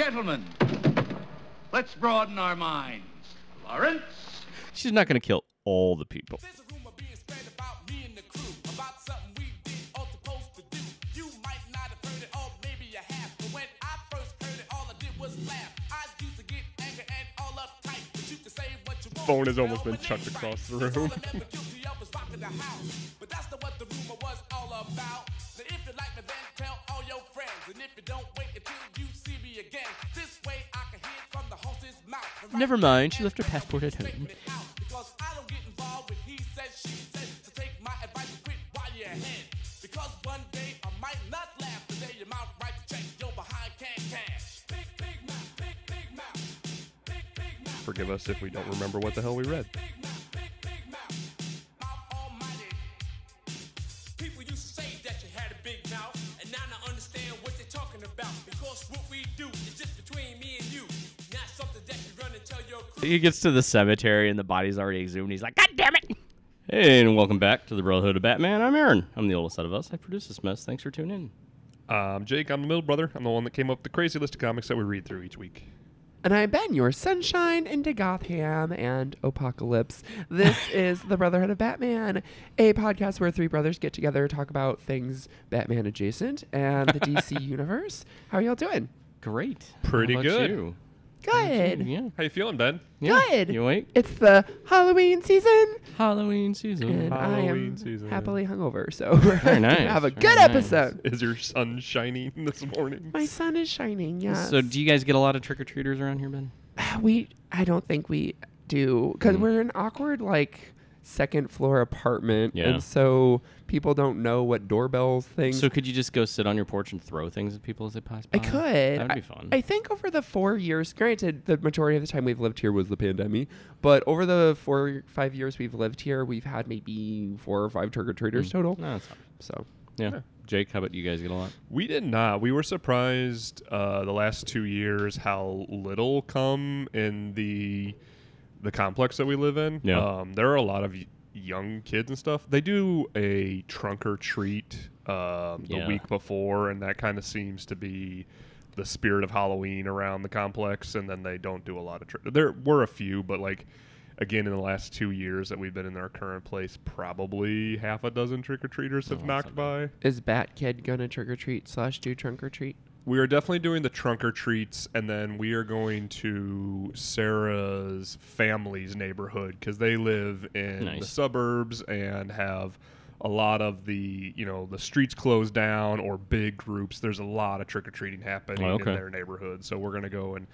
Gentlemen, let's broaden our minds. Lawrence? She's not going to kill all the people. There's a rumor being spread about the crew, about something we did or supposed to do. You might not have heard it, or maybe you have. But when I first heard it, all I did was laugh. I used to get angry and all you can say what. Phone has almost been chucked across the room. Never right mind, she left her passport at home. straighten it out, Because I don't get involved with he said, He gets to the cemetery and the body's already exhumed. He's like, God damn it! Hey, and welcome back to the Brotherhood of Batman. I'm Aaron. I'm the oldest out of us. I produce this mess. Thanks for tuning in. Um, Jake, I'm the middle brother. I'm the one that came up with the crazy list of comics that we read through each week. And I'm Ben, your sunshine into Gotham and Apokolips. This is the Brotherhood of Batman, a podcast where three brothers get together to talk about things Batman adjacent and the DC universe. How are y'all doing? Great. Pretty How about good. You? Good. Yeah. How you feeling, Ben? yeah. Good. You awake? It's the Halloween season, Halloween season. and I Halloween am season. happily hungover, so we're Very gonna have a very good nice. episode. Is your sun shining this morning? My sun is shining. Yes. So, do you guys get a lot of trick or treaters around here, Ben? we I don't think we do because Mm. we're an awkward like second floor apartment, Yeah. and so people don't know what doorbells things. So, could you just go sit on your porch and throw things at people as they pass by? I could. That'd I, be fun. I think over the four years, granted, the majority of the time we've lived here was the pandemic, but over the four five years we've lived here, we've had maybe four or five trick or treaters total. no, that's fine. So Yeah. Jake, how about you guys get a lot? We did not. We were surprised uh, the last two years how little come in the the complex that we live in. Yeah. Um, there are a lot of young kids and stuff. They do a trunk or treat um, the Yeah. week before, and that kind of seems to be the spirit of Halloween around the complex. And then they don't do a lot of trick. There were a few, but like. Again, in the last two years that we've been in our current place, probably half a dozen trick or treaters have Oh, that's knocked by. is Bat Kid gonna trick or treat slash do trunk or treat? We are definitely doing the trunk or treats, and then we are going to Sarah's family's neighborhood because they live in the suburbs and have a lot of the you know the streets closed down or big groups. There's a lot of trick or treating happening Oh, okay. in their neighborhood, so we're gonna go and.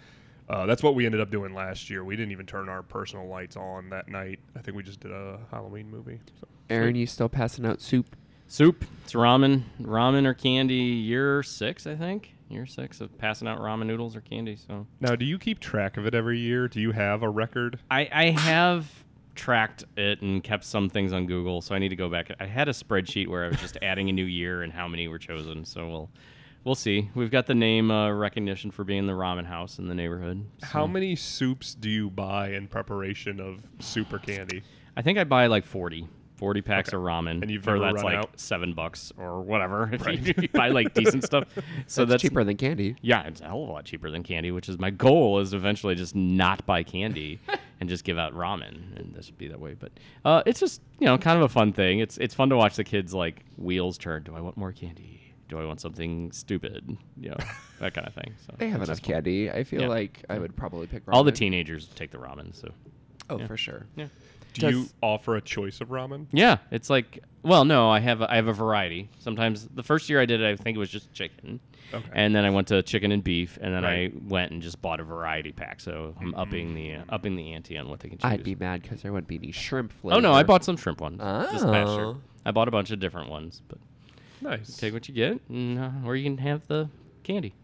Uh, that's what we ended up doing last year. We didn't even turn our personal lights on that night. I think we just did a Halloween movie. So. Aaron, you still passing out soup? Soup. It's ramen. Ramen or candy. Year six, I think. Year six of passing out ramen noodles or candy. So Now, do you keep track of it every year? Do you have a record? I, I have tracked it and kept some things on Google. So I need to go back. I had a spreadsheet where I was just adding a new year and how many were chosen. So we'll we'll see. We've got the name uh, recognition for being the ramen house in the neighborhood. How many soups do you buy in preparation of super candy? I think I buy like 40. 40 packs Okay. of ramen. And you've for that's like out? seven bucks or whatever. If, Right. you, you buy like decent stuff. So that's, that's cheaper than candy. Yeah, it's a hell of a lot cheaper than candy, which is my goal is eventually just not buy candy and just give out ramen, and this would be that way. But uh, it's just you know kind of a fun thing. It's it's fun to watch the kids like wheels turn. Do I want more candy? Do I want something stupid? You know that kind of thing. So They have enough candy. I feel Yeah. like I would probably pick All the teenagers take the ramen. So Oh, yeah. for sure. yeah, Do you offer a choice of ramen? yeah. It's like well, no, I have a, I have a variety. Sometimes the first year I did it, I think it was just chicken. Okay. And then I went to chicken and beef, and then Right. I went and just bought a variety pack. So I'm upping the uh, upping the ante on what they can choose. I'd be mad because there wouldn't be any shrimp flavor. Oh no, I bought some shrimp ones this past year. Oh. I bought a bunch of different ones, but Nice. take what you get, and, uh, or you can have the candy.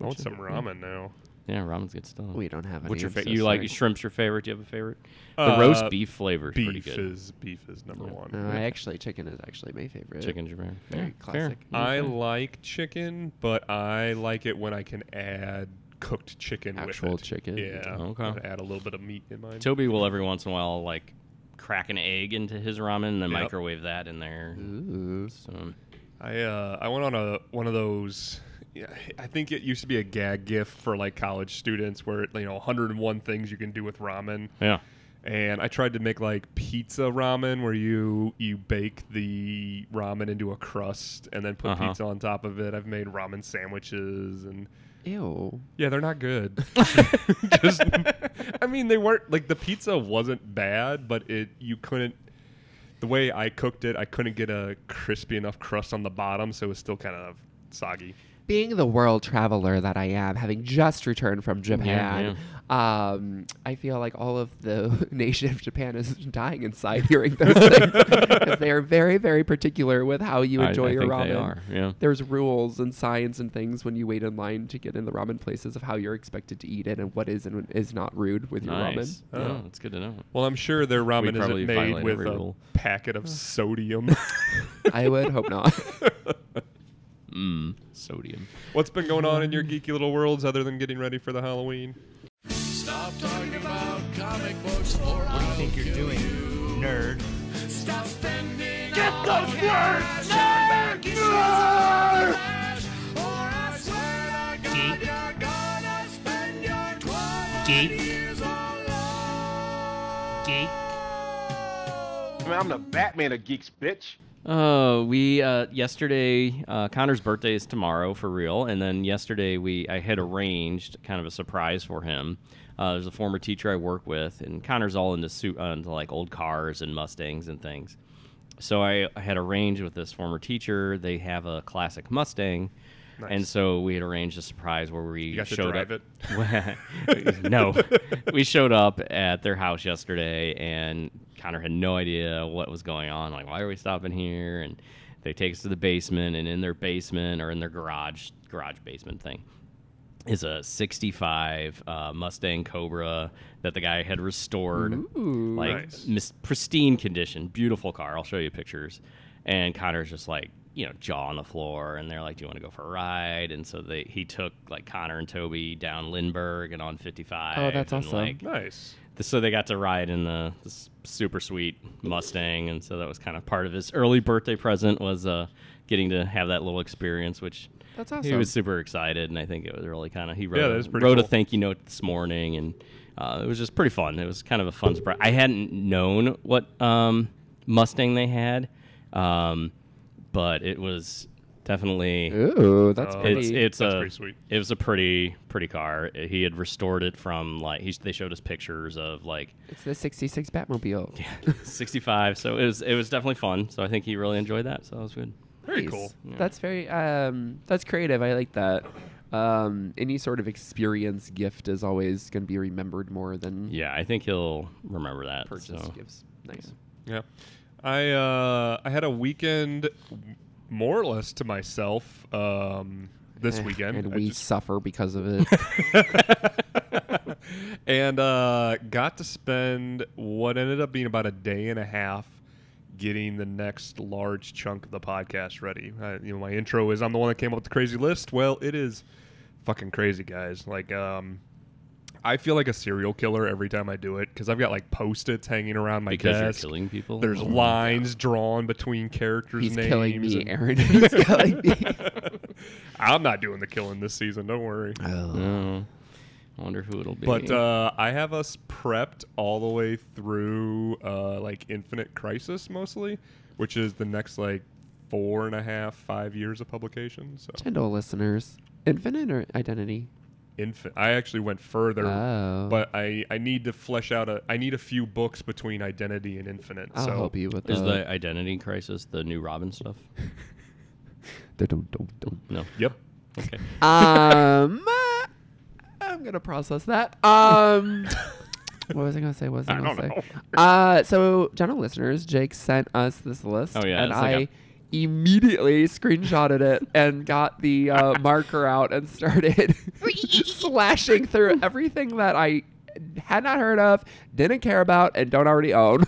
I want some ramen now. Yeah, ramen's good stuff. We don't have any. What's your I'm fa- so you like sorry. shrimp's your favorite? Do you have a favorite? The Uh, roast beef flavor is pretty Beef good. is beef is number one. No, I actually chicken is actually my favorite. Chicken's your favorite. Very Yeah, classic. fair. I like chicken, but I like it when I can add cooked chicken Actual with it. chicken? Yeah. Okay. I'm Add a little bit of meat in mine. Toby will every once in a while like crack an egg into his ramen and then Yep. microwave that in there. Ooh. So I uh, I went on a one of those yeah, I think it used to be a gag gift for like college students, where you know 101 things you can do with ramen. Yeah. And I tried to make like pizza ramen, where you you bake the ramen into a crust and then put Uh-huh. pizza on top of it. I've made ramen sandwiches and. Ew. Yeah, they're not good. Just, I mean, they weren't like the pizza wasn't bad, but it you couldn't. The way I cooked it, I couldn't get a crispy enough crust on the bottom, so it was still kind of soggy. Being the world traveler that I am, having just returned from Japan, um, I feel like all of the nation of Japan is dying inside hearing those things because they are very, very particular with how you enjoy I your think ramen. they are, yeah. There's rules and science and things when you wait in line to get in the ramen places of how you're expected to eat it and what is and is not rude with your ramen. Oh. Oh, that's good to know. Well, I'm sure their ramen isn't made with every a rule. packet of sodium. I would hope not. Mm, sodium. What's been going on in your geeky little worlds other than getting ready for the Halloween? Stop talking about comic books or What do you think you're doing, nerd? Stop spending Get those words, Geek. Geek. Geek. Man, I'm the Batman of geeks, bitch. Uh, we uh yesterday uh Connor's birthday is tomorrow for real, and then yesterday we I had arranged kind of a surprise for him. Uh, there's a former teacher I work with, and Connor's all into suit uh, into like old cars and Mustangs and things. So I, I had arranged with this former teacher. They have a classic Mustang, and so we had arranged a surprise where we You got to showed up. it. no, we showed up at their house yesterday, and Connor had no idea what was going on. Like, why are we stopping here? And they take us to the basement, and in their basement or in their garage, garage basement thing, is a '65 uh, Mustang Cobra that the guy had restored, Ooh. like Nice. mis- pristine condition, beautiful car. I'll show you pictures. And Connor's just like, you know, jaw on the floor, and they're like, "Do you want to go for a ride?" And so they he took like Connor and Toby down Lindbergh and on 55. Oh, that's awesome. Like, Nice. th- so they got to ride in the this super sweet Mustang, and so that was kind of part of his early birthday present was uh, getting to have that little experience, which That's awesome. he was super excited, and I think it was really kind of he wrote, Yeah, that a- wrote a thank you note this morning, and uh, it was just pretty fun. It was kind of a fun surprise. I hadn't known what um, Mustang they had, um, but it was definitely Ooh, that's Oh, pretty. it's it's That's a pretty sweet. it was a pretty pretty car. He had restored it from like he, they showed us pictures of like It's the 66 Batmobile. Yeah, 65. So it was it was definitely fun. So I think he really enjoyed that. So that was good. Very Nice. cool. That's very um that's creative. I like that. Um any sort of experience gift is always going to be remembered more than Yeah, I think he'll remember that. purchase so. gifts. Nice. Yeah. I uh I had a weekend more or less to myself um this Eh, weekend. and I we just- suffer because of it. and uh got to spend what ended up being about a day and a half getting the next large chunk of the podcast ready. Uh, you know, my intro is I'm the one that came up with the crazy list. Well, it is fucking crazy, guys. Like um I feel like a serial killer every time I do it because I've got like post-its hanging around my because desk. you're killing people. There's Oh. lines drawn between characters' He's names. killing me, and- Aaron. He's killing me. I'm not doing the killing this season. Don't worry. Oh. I wonder who it'll be. But uh, I have us prepped all the way through uh, like Infinite Crisis mostly, which is the next like four and a half, five years of publication. So Gentle listeners. Infinite or identity? Infin- I actually went further, Oh. but I, I need to flesh out a I need a few books between Identity and Infinite. I'll so help you with that. Is the identity crisis the new Robin stuff? No. Yep. Okay. um, uh, I'm gonna process that. Um, what was I gonna say? What was I I gonna don't say? Uh, so, general listeners, Jake sent us this list, Oh, yeah, and I like I a- immediately screenshotted it and got the uh, marker out and started slashing through everything that I had not heard of, didn't care about, and don't already own,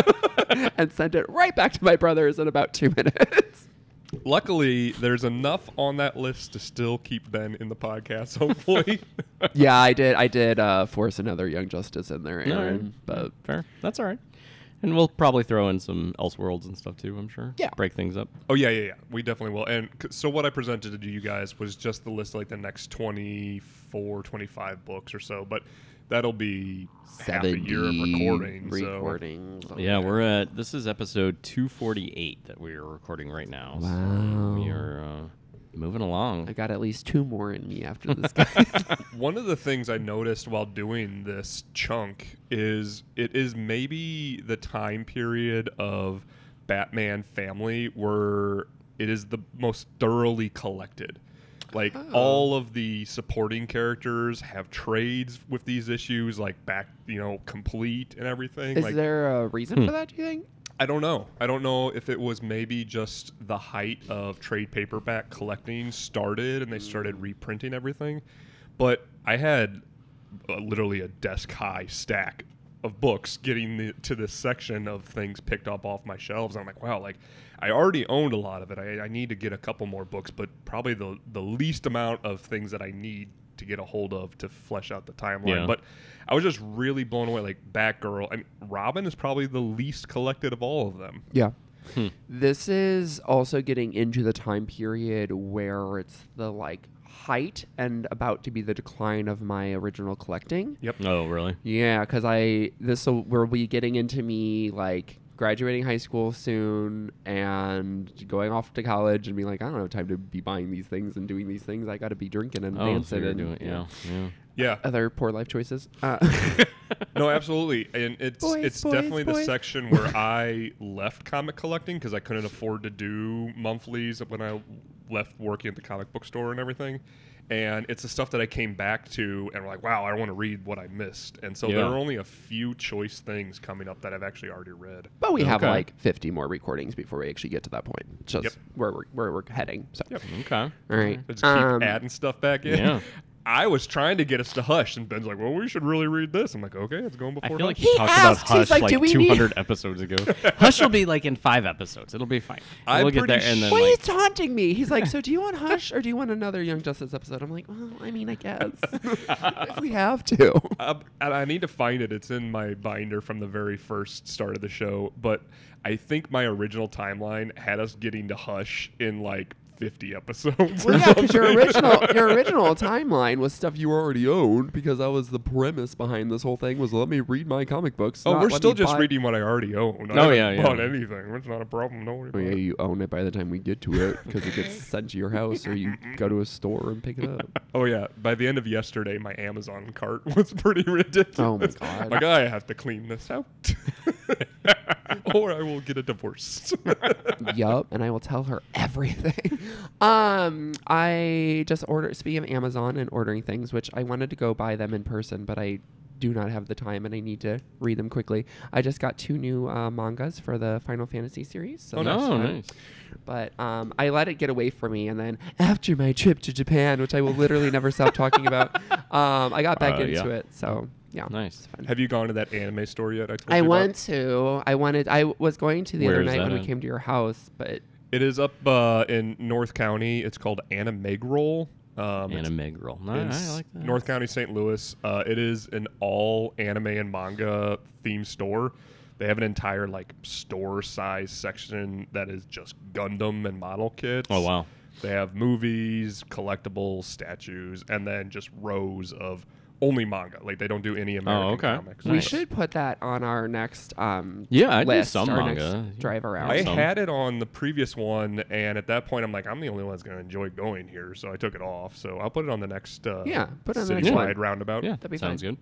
and sent it right back to my brothers in about two minutes. Luckily, there's enough on that list to still keep Ben in the podcast. Hopefully. yeah, I did. I did uh, force another Young Justice in there, Aaron. Alright. But Fair. That's all right. And we'll probably throw in some Elseworlds and stuff too. I'm sure. Yeah. Break things up. Oh yeah, yeah, yeah. We definitely will. And c- so what I presented to you guys was just the list of, like the next 24, 25 books or so, but that'll be half a year of 70 recording. So. Yeah, we're at. This is episode 248 that we are recording right now. So Wow. we are uh, moving along. I got at least two more in me after this guy. one of the things I noticed while doing this chunk is it is maybe the time period of Batman family where it is the most thoroughly collected. Like all of the supporting characters have trades with these issues, like back, you know, complete and everything. Is like there a reason Hmm. for that? Do you think? I don't know. I don't know if it was maybe just the height of trade paperback collecting started and they started reprinting everything. But I had uh, literally a desk high stack of books getting the, to this section of things picked up off my shelves. I'm like, wow, like I already owned a lot of it. I, I need to get a couple more books, but probably the the least amount of things that I need to get a hold of to flesh out the timeline. Yeah. But I was just really blown away. Like Batgirl, I mean, Robin is probably the least collected of all of them. Yeah. Hmm. This is also getting into the time period where it's the like height and about to be the decline of my original collecting. Yep. Oh, really? Yeah, because I this will will be getting into me like graduating high school soon and going off to college and being like I don't have time to be buying these things and doing these things. I got to be drinking and Oh, dancing so and doing. Yeah, yeah. Yeah. other poor life choices. Uh, no, absolutely, and it's Boys, it's boys, definitely the section where I left comic collecting because I couldn't afford to do monthlies when I left working at the comic book store and everything. And it's the stuff that I came back to and were like, wow, I want to read what I missed. And so there are only a few choice things coming up that I've actually already read. but we have like 50 more recordings before we actually get to that point. It's Just Yep. where we're where we're heading. So Yep. Okay. all right. Just keep Um, adding stuff back in. Yeah. I was trying to get us to Hush, and Ben's like, "Well, we should really read this." I'm like, "Okay, it's going before." I before." feel like he, He talked asked, about Hush like, like, we need-" 200 episodes ago. Hush will be like in five episodes. It'll be fine. I'm we'll get there, pretty and then Well, like, he's taunting me. He's like, "So do you want Hush or do you want another Young Justice episode?" I'm like, "Well, I mean, I guess if we have to." Uh, and I need to find it. It's in my binder from the very first start of the show. But I think my original timeline had us getting to Hush in like 50 episodes. Well, yeah, because your original your original timeline was stuff you already owned because that was the premise behind this whole thing was let me read my comic books. oh, we're still just buy- reading what I already own. I Oh, haven't yeah, yeah. bought anything. It's not a problem. Don't worry Oh, about yeah, it. you own it by the time we get to it because it gets sent to your house or you go to a store and pick it up. Oh yeah. By the end of yesterday, my Amazon cart was pretty ridiculous. Oh, my God. Like I have to clean this out, or I will get a divorce. yup, and I will tell her everything. um, I just ordered. Speaking of Amazon and ordering things, which I wanted to go buy them in person, but I do not have the time and I need to read them quickly. I just got two new uh, mangas for the Final Fantasy series. So oh, that's no, nice. But um, I let it get away from me, and then after my trip to Japan, which I will literally never stop talking about, um, I got back Uh, into yeah. it. So yeah, Nice. have you gone to that anime store yet? I, told I you about? went to. I wanted. I was going to the Where other is night that when we at? came to your house, but It is up uh, in North County. It's called Animegrol. Um, it's Animegrel. No, in I S- like that. North County, St. Louis. Uh, it is an all anime and manga themed store. They have an entire like store size section that is just Gundam and model kits. Oh wow. They have movies, collectibles, statues, and then just rows of only manga. Like they don't do any American oh, okay. comics. we Nice. should put that on our next. Um, Yeah, I do list, some our manga. Next drive around. I Awesome. had it on the previous one, and at that point, I'm like, I'm the only one that's going to enjoy going here, so I took it off. So I'll put it on the next. Uh, Yeah, put it on the next citywide one. roundabout. Yeah, That'd be sounds fine. good.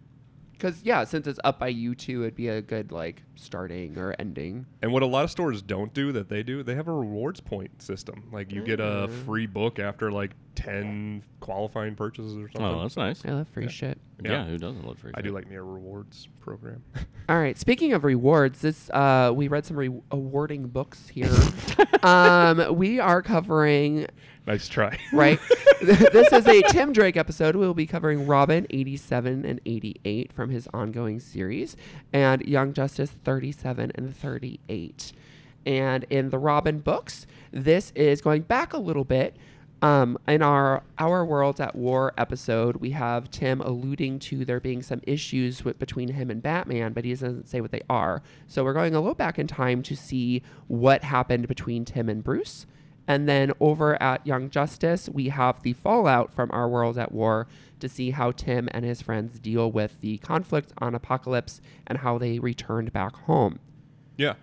Because yeah, since it's up by you two, it'd be a good like starting or ending. And what a lot of stores don't do that they do, they have a rewards point system. Like you get a Mm. free book after like ten qualifying purchases or something. Oh, that's nice. I love free Yeah. shit. Yeah, Yeah. who doesn't love free? I do like me a rewards program. All right. Speaking of rewards, this uh, we read some re- awarding books here. um, we are covering nice try. right. this is a Tim Drake episode. We'll be covering Robin 87 and 88 from his ongoing series, and Young Justice 37 and 38. And in the Robin books, this is going back a little bit. Um, in our Our Worlds at War episode, we have Tim alluding to there being some issues with, between him and Batman, but he doesn't say what they are. So we're going a little back in time to see what happened between Tim and Bruce. And then over at Young Justice, we have the fallout from Our World at War to see how Tim and his friends deal with the conflict on Apokolips and how they returned back home. Yeah.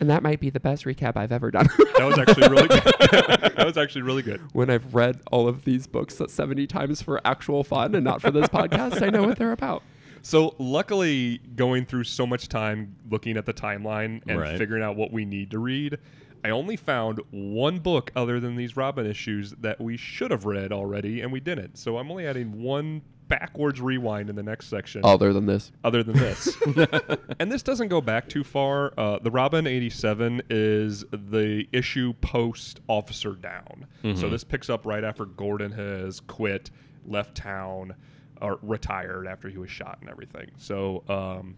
And that might be the best recap I've ever done. That was actually really good. that was actually really good. when I've read all of these books 70 times for actual fun and not for this podcast, I know what they're about. So luckily, going through so much time looking at the timeline and Right. figuring out what we need to read, I only found one book other than these Robin issues that we should have read already, and we didn't. So I'm only adding one backwards rewind in the next section. Other than this. other than this. and this doesn't go back too far. Uh, the Robin 87 is the issue post Officer Down. So this picks up right after Gordon has quit, left town, or retired after he was shot and everything. So, um,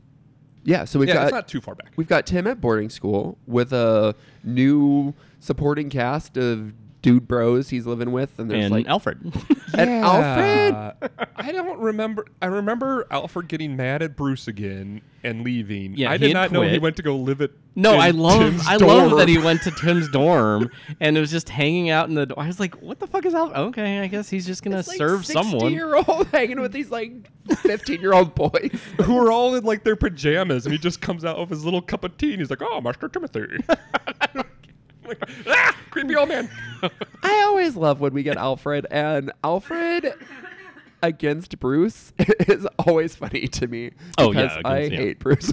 Yeah, so we've yeah, got it's not too far back. we've got Tim at boarding school with a new supporting cast of dude bros he's living with and there's and like Alfred. and Alfred Uh, I don't remember. I remember Alfred getting mad at Bruce again and leaving. Yeah, I he did had not know he quit. went to go live at. No, in I love Tim's I love that he went to Tim's dorm and it was just hanging out in the. I was like, what the fuck is Alfred? Okay, I guess he's just gonna It's like serve someone. year old hanging with these like 15 year old boys. who are all in like their pajamas, and he just comes out with his little cup of tea, and he's like, "Oh, Master Timothy." Like, ah, creepy old man. I always love when we get Alfred, and Alfred against Bruce is always funny to me. Oh, yeah, because I yeah. hate Bruce.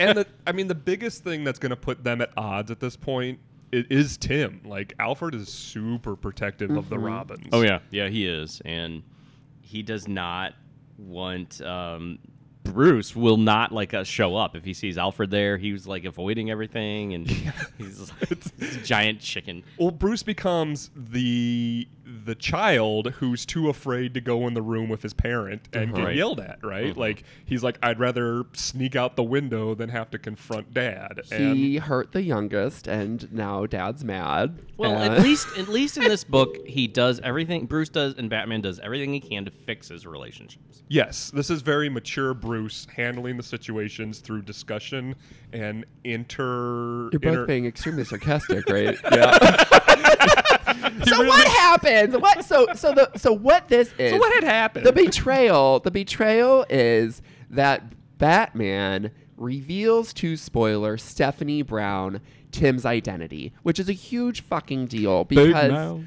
and the, I mean, the biggest thing that's going to put them at odds at this point i- is Tim. Like Alfred is super protective of the Robins. Oh yeah, yeah, he is, and he does not want. Um, Bruce will not like uh, show up if he sees Alfred there. He was like avoiding everything, and he's like, this giant chicken. Well, Bruce becomes the the child who's too afraid to go in the room with his parent and get Right. yelled at. Right? Mm-hmm. Like he's like, I'd rather sneak out the window than have to confront dad. and he hurt the youngest, and now dad's mad. Well, and- at least at least in this book, he does everything. Bruce does, and Batman does everything he can to fix his relationships. Yes, this is very mature Bruce handling the situations through discussion and inter. You're both inter- being extremely sarcastic, right? yeah. so what happens? What? So so the so what this is? So what had happened? The betrayal. The betrayal is that Batman reveals to spoiler Stephanie Brown Tim's identity, which is a huge fucking deal because.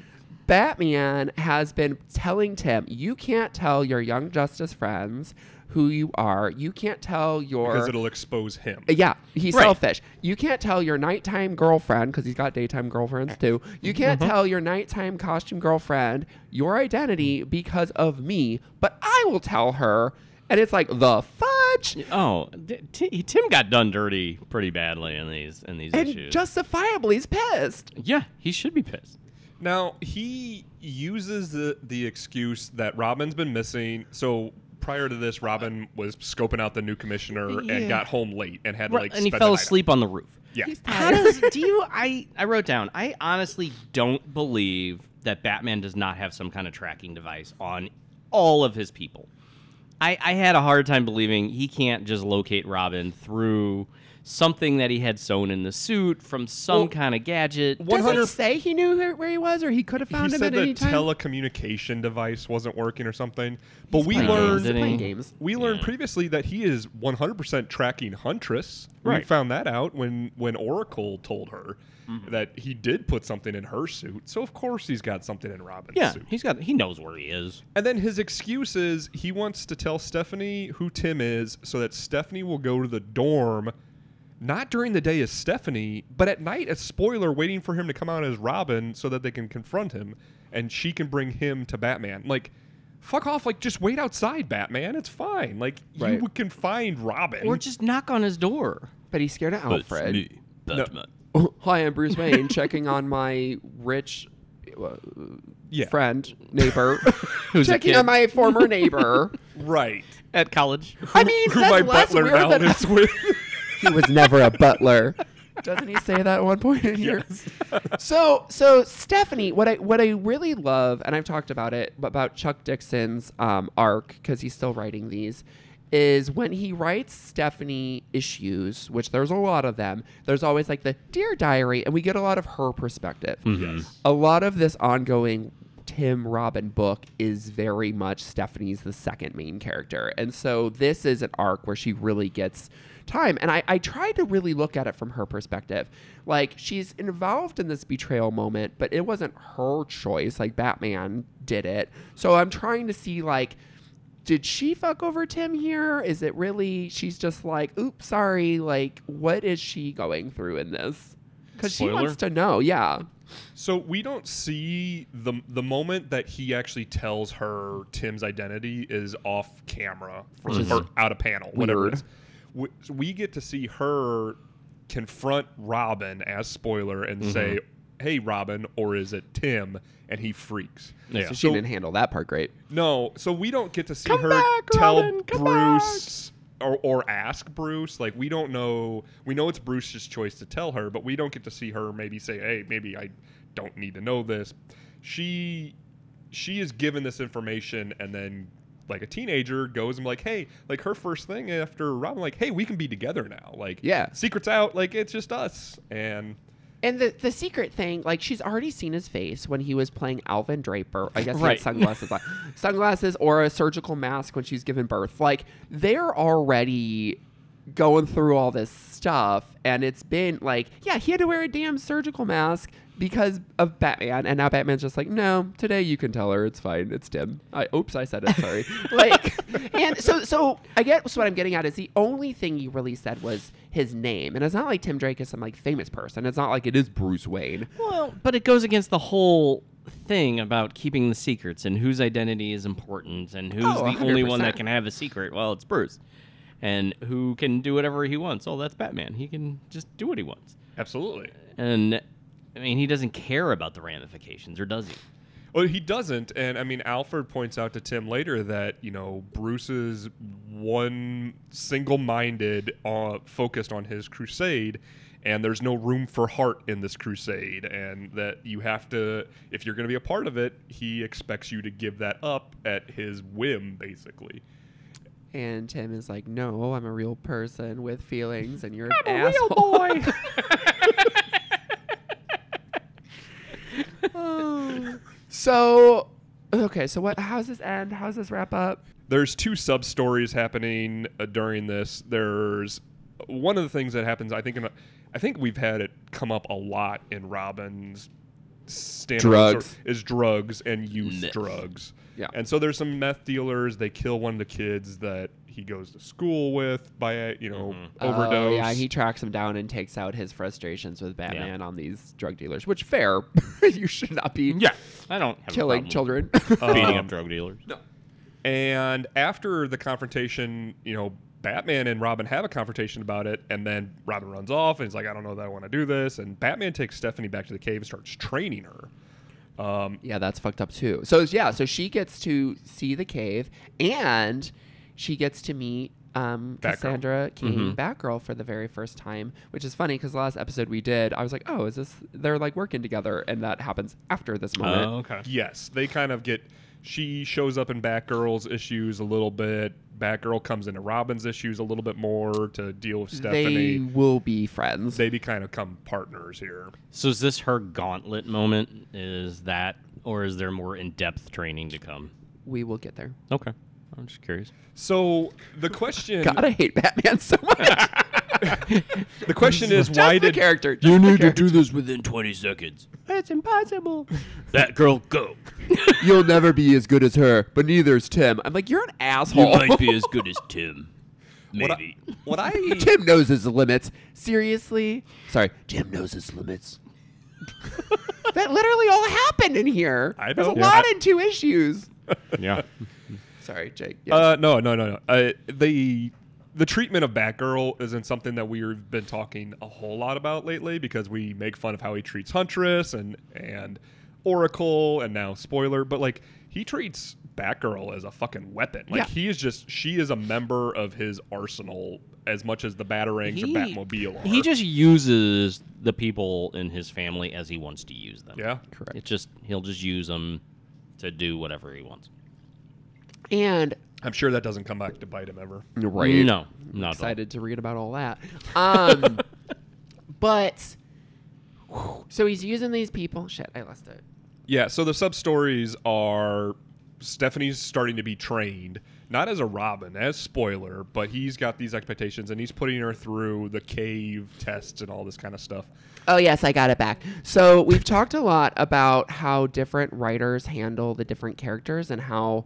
Batman has been telling Tim, you can't tell your Young Justice friends who you are. You can't tell your because it'll expose him. uh, Yeah, he's Right. selfish. You can't tell your nighttime girlfriend because he's got daytime girlfriends too. You can't Mm-hmm. tell your nighttime costume girlfriend your identity because of me, but I will tell her. And it's like the fudge, Oh, d- T- Tim got done dirty pretty badly in these in these and issues. justifiably he's pissed. yeah, he should be pissed. Now he uses the the excuse that Robin's been missing. So prior to this, Robin was scoping out the new commissioner Yeah. and got home late and had to like and he fell the night asleep on the roof. Yeah. How does do you? I I wrote down. I honestly don't believe that Batman does not have some kind of tracking device on all of his people. I I had a hard time believing he can't just locate Robin through something that he had sewn in the suit from some Well, kind of gadget. one Does he say he knew where, where he was, or he could have found he him said at any the telecommunication device wasn't working or something. But we playing games, learned playing games. we learned Yeah. previously that he is 100% tracking Huntress. We Right. found that out when when Oracle told her Mm-hmm. that he did put something in her suit. So of course he's got something in Robin's Yeah, suit. he's got he knows where he is. And then his excuse is he wants to tell Stephanie who Tim is so that Stephanie will go to the dorm not during the day as Stephanie, but at night as spoiler waiting for him to come out as Robin so that they can confront him and she can bring him to Batman. Like fuck off like just wait outside Batman. It's fine. Like Right. you can find Robin. Or just knock on his door. But he's scared of Alfred. Batman. Hi, I'm Bruce Wayne, checking on my rich uh, Yeah. friend, neighbor, Who's a checking kid. on my former neighbor. right. At college. I mean, Who that's my less butler weird now than lives with. He was never a butler. Doesn't he say that at one point in here? so so Stephanie, what I what I really love, and I've talked about it about Chuck Dixon's um, arc because he's still writing these, is when he writes Stephanie issues, which there's a lot of them. There's always like the dear diary, and we get a lot of her perspective. A lot of this ongoing Tim Robin book is very much Stephanie's the second main character. And so this is an arc where she really gets time. And I, I try to really look at it from her perspective. Like she's involved in this betrayal moment, but it wasn't her choice. Like Batman did it. So I'm trying to see like did she fuck over Tim here? Is it really she's just like, oops, sorry, like what is she going through in this? Because she wants to know, yeah. So we don't see the the moment that he actually tells her Tim's identity is off camera for, or out of panel, whatever. It is. We, we get to see her confront Robin as spoiler and mm-hmm. say, "Hey, Robin," or is it Tim? And he freaks. Yeah. So she didn't handle that part great. No, so we don't get to see Come her back, tell Robin, come Bruce or, or ask Bruce. Like we don't know. We know it's Bruce's choice to tell her, but we don't get to see her maybe say, "Hey, maybe I don't need to know this." She she is given this information and then like a teenager goes and like, "Hey, like her first thing after Robin like, "Hey, we can be together now." Like, Yeah. secrets out, like it's just us. And And the the secret thing, like she's already seen his face when he was playing Alvin Draper. I guess he Right. had sunglasses on. sunglasses or a surgical mask when she's given birth. Like they're already going through all this stuff and it's been like, yeah, he had to wear a damn surgical mask because of Batman and now Batman's just like, "No, today you can tell her it's fine. It's Tim." I oops, I said it, sorry. like and so so I guess what I'm getting at is the only thing you really said was his name. And it's not like Tim Drake is some like famous person. It's not like it is Bruce Wayne. Well, but it goes against the whole thing about keeping the secrets and whose identity is important and who's Oh, the only one that can have a secret. Well, it's Bruce. And who can do whatever he wants? Oh, that's Batman. He can just do what he wants. absolutely. And I mean, he doesn't care about the ramifications, or does he? Well, he doesn't, and I mean, Alfred points out to Tim later that you know Bruce is one single-minded, uh, focused on his crusade, and there's no room for heart in this crusade, and that you have to, if you're going to be a part of it, he expects you to give that up at his whim, basically. And Tim is like, "No, I'm a real person with feelings, and you're an asshole." so, okay, so what? How's this end? How's this wrap up? there's two sub stories happening uh, during this. There's one of the things that happens. I think in a, I think we've had it come up a lot in Robin's standard Drugs. sort- is drugs and youth Meth. drugs. Yeah. And so there's some meth dealers. They kill one of the kids that he goes to school with by a you know overdose. Oh, yeah, he tracks him down and takes out his frustrations with Batman on these drug dealers. Which fair, you should not be Yeah, I don't have killing a children. beating Um, up drug dealers. No. And after the confrontation, you know, Batman and Robin have a confrontation about it, and then Robin runs off and he's like, I don't know that I want to do this. And Batman takes Stephanie back to the cave and starts training her. Um, Yeah, that's fucked up too. So yeah, so she gets to see the cave and she gets to meet um, Batgirl. Cassandra Cain, Batgirl, for the very first time, which is funny because last episode we did, I was like, oh, is this? They're like working together, and that happens after this moment. Oh, okay. yes, they kind of get. She shows up in Batgirl's issues a little bit. Batgirl comes into Robin's issues a little bit more to deal with Stephanie. They will be friends. They be kind of come partners here. So is this her gauntlet moment? Is that, or is there more in-depth training to come? we will get there. Okay, I'm just curious. So the question, God, I hate Batman so much. the question is, Just why the did character? just the character. do this within 20 seconds. It's impossible. that girl, go. You'll never be as good as her, but neither is Tim. I'm like, you're an asshole. You might be as good as Tim. what I, what I Tim knows his limits. Seriously? Sorry, Tim knows his limits. that literally all happened in here. I There's a know. lot in two issues. yeah. Sorry, Jake. Yes. Uh, no, no, no, no. Uh, the the treatment of Batgirl isn't something that we've been talking a whole lot about lately because we make fun of how he treats Huntress and and Oracle and now spoiler, but like he treats Batgirl as a fucking weapon. Like Yeah. he is just she is a member of his arsenal as much as the Batarangs or Batmobile are. he just uses the people in his family as he wants to use them. yeah. Correct. It just he'll just use them to do whatever he wants. And I'm sure that doesn't come back to bite him ever. right. No, not at all. excited to read about all that. Um, but so he's using these people. Shit, I lost it. Yeah, so the sub stories are Stephanie's starting to be trained, not as a Robin, as spoiler, but he's got these expectations and he's putting her through the cave tests and all this kind of stuff. Oh yes, I got it back. So we've talked a lot about how different writers handle the different characters and how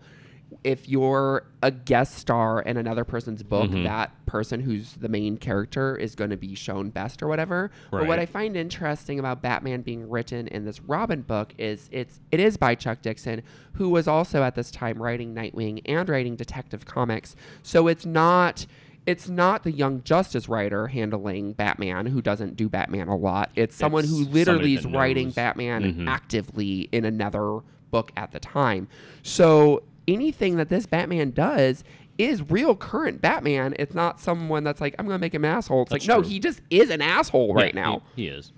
if you're a guest star in another person's book, that person who's the main character is going to be shown best or whatever. But what I find interesting about Batman being written in this Robin book is it's it is by Chuck Dixon, who was also at this time writing Nightwing and writing Detective Comics. So it's not it's not the young justice writer handling Batman who doesn't do Batman a lot. It's someone who literally is writing knows. Batman Mhm. actively in another book at the time. So anything that this Batman does is real current Batman. It's not someone that's like, I'm gonna make him an asshole. It's That's like, no, he just is an asshole right Yeah, now. he, he is.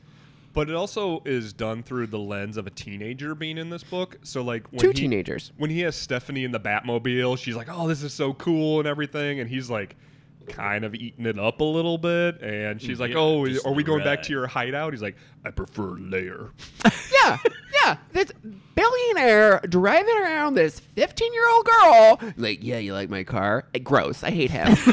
But it also is done through the lens of a teenager being in this book. So like when Two he, teenagers. when he has Stephanie in the Batmobile, she's like, "Oh, this is so cool" and everything, and he's like kind of eating it up a little bit and she's like Yeah, oh are we going back to your hideout he's like i prefer lair yeah, yeah. This billionaire driving around this 15 year old girl. Like, yeah, you like my car? Eh, Gross. I hate him.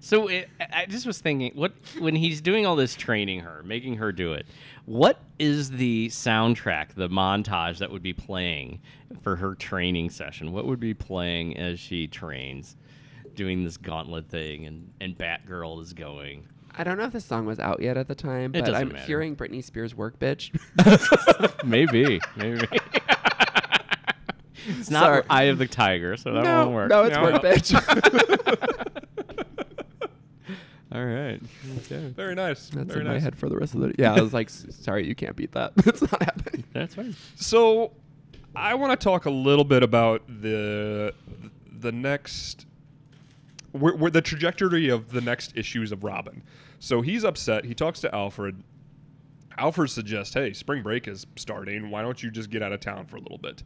So it, I I just was thinking, what when he's doing all this training her, making her do it, what is the soundtrack, the montage that would be playing for her training session? What would be playing as she trains, doing this gauntlet thing, and and Batgirl is going? I don't know if this song was out yet at the time, It but doesn't I'm matter. hearing Britney Spears' work, bitch. maybe, maybe. it's not Sorry. Eye of the Tiger, so that no, won't work. no, it's work, bitch. All right. Okay. very nice That's very in nice my head for the rest of the. Yeah, I was like, "S- sorry, you can't beat that. it's not happening. That's fine. So, I want to talk a little bit about the the next where, where the trajectory of the next issues of Robin. So he's upset. He talks to Alfred. Alfred suggests, "Hey, spring break is starting. Why don't you just get out of town for a little bit?"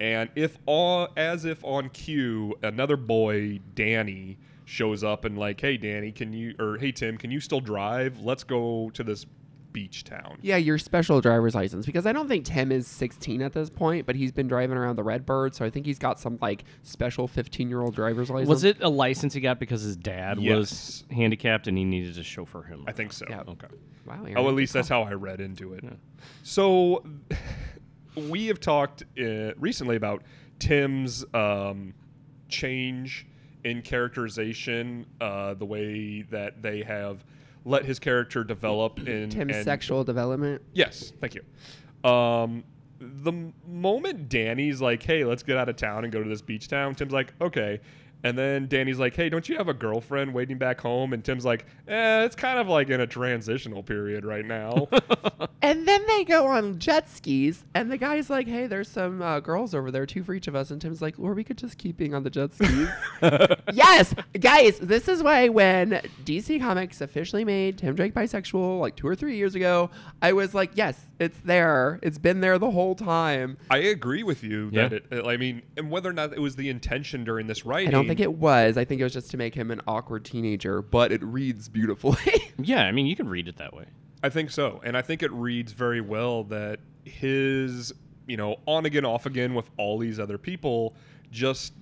And if all, as if on cue, another boy, Danny, shows up and like, "Hey, Danny, can you or hey Tim, can you still drive? Let's go to this beach town." Yeah, your special driver's license because I don't think Tim is 16 at this point, but he's been driving around the Redbird, so I think he's got some like special 15 year old driver's license. Was it a license he got because his dad Yes. was handicapped and he needed to chauffeur him? I think so. Yeah. Okay. Wow. Oh, at least that's how I read into it. So, we have talked uh, recently about Tim's um, change in characterization, uh, the way that they have let his character develop in Tim's and- sexual development. Yes, thank you. Um, the moment Danny's like, "Hey, let's get out of town and go to this beach town," Tim's like, "Okay." And then Danny's like, "Hey, don't you have a girlfriend waiting back home?" And Tim's like, "Eh, it's kind of like in a transitional period right now." And then they go on jet skis, and the guy's like, "Hey, there's some uh, girls over there, two for each of us." And Tim's like, "Or we could just keep being on the jet skis." yes, guys, this is why when DC Comics officially made Tim Drake bisexual, like two or three years ago, I was like, "Yes, it's there. It's been there the whole time." I agree with you that Yeah. it, it- I mean, and whether or not it was the intention during this writing, I don't think it was. I think it was just to make him an awkward teenager, but it reads beautifully. Yeah, I mean, you can read it that way. I think so, and I think it reads very well that his, you know, on again, off again with all these other people, just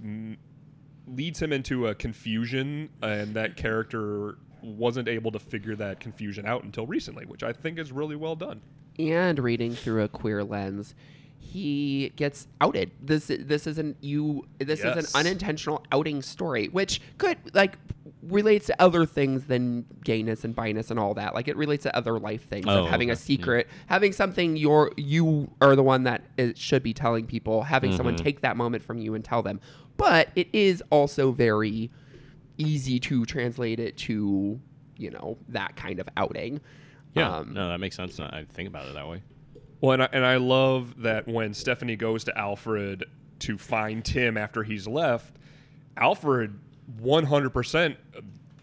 leads him into a confusion, and that character wasn't able to figure that confusion out until recently, which I think is really well done. And reading through a queer lens, he gets outed. This this is an you this is an unintentional outing story, which could like relates to other things than gayness and biness and all that. Like it relates to other life things Oh, of having a okay. secret, having something you're you are the one that is, should be telling people, having someone Mm-hmm. take that moment from you and tell them. But it is also very easy to translate it to you know that kind of outing. Yeah, Um, no, that makes sense. I think about it that way. Well, and I, and I love that when Stephanie goes to Alfred to find Tim after he's left, Alfred 100%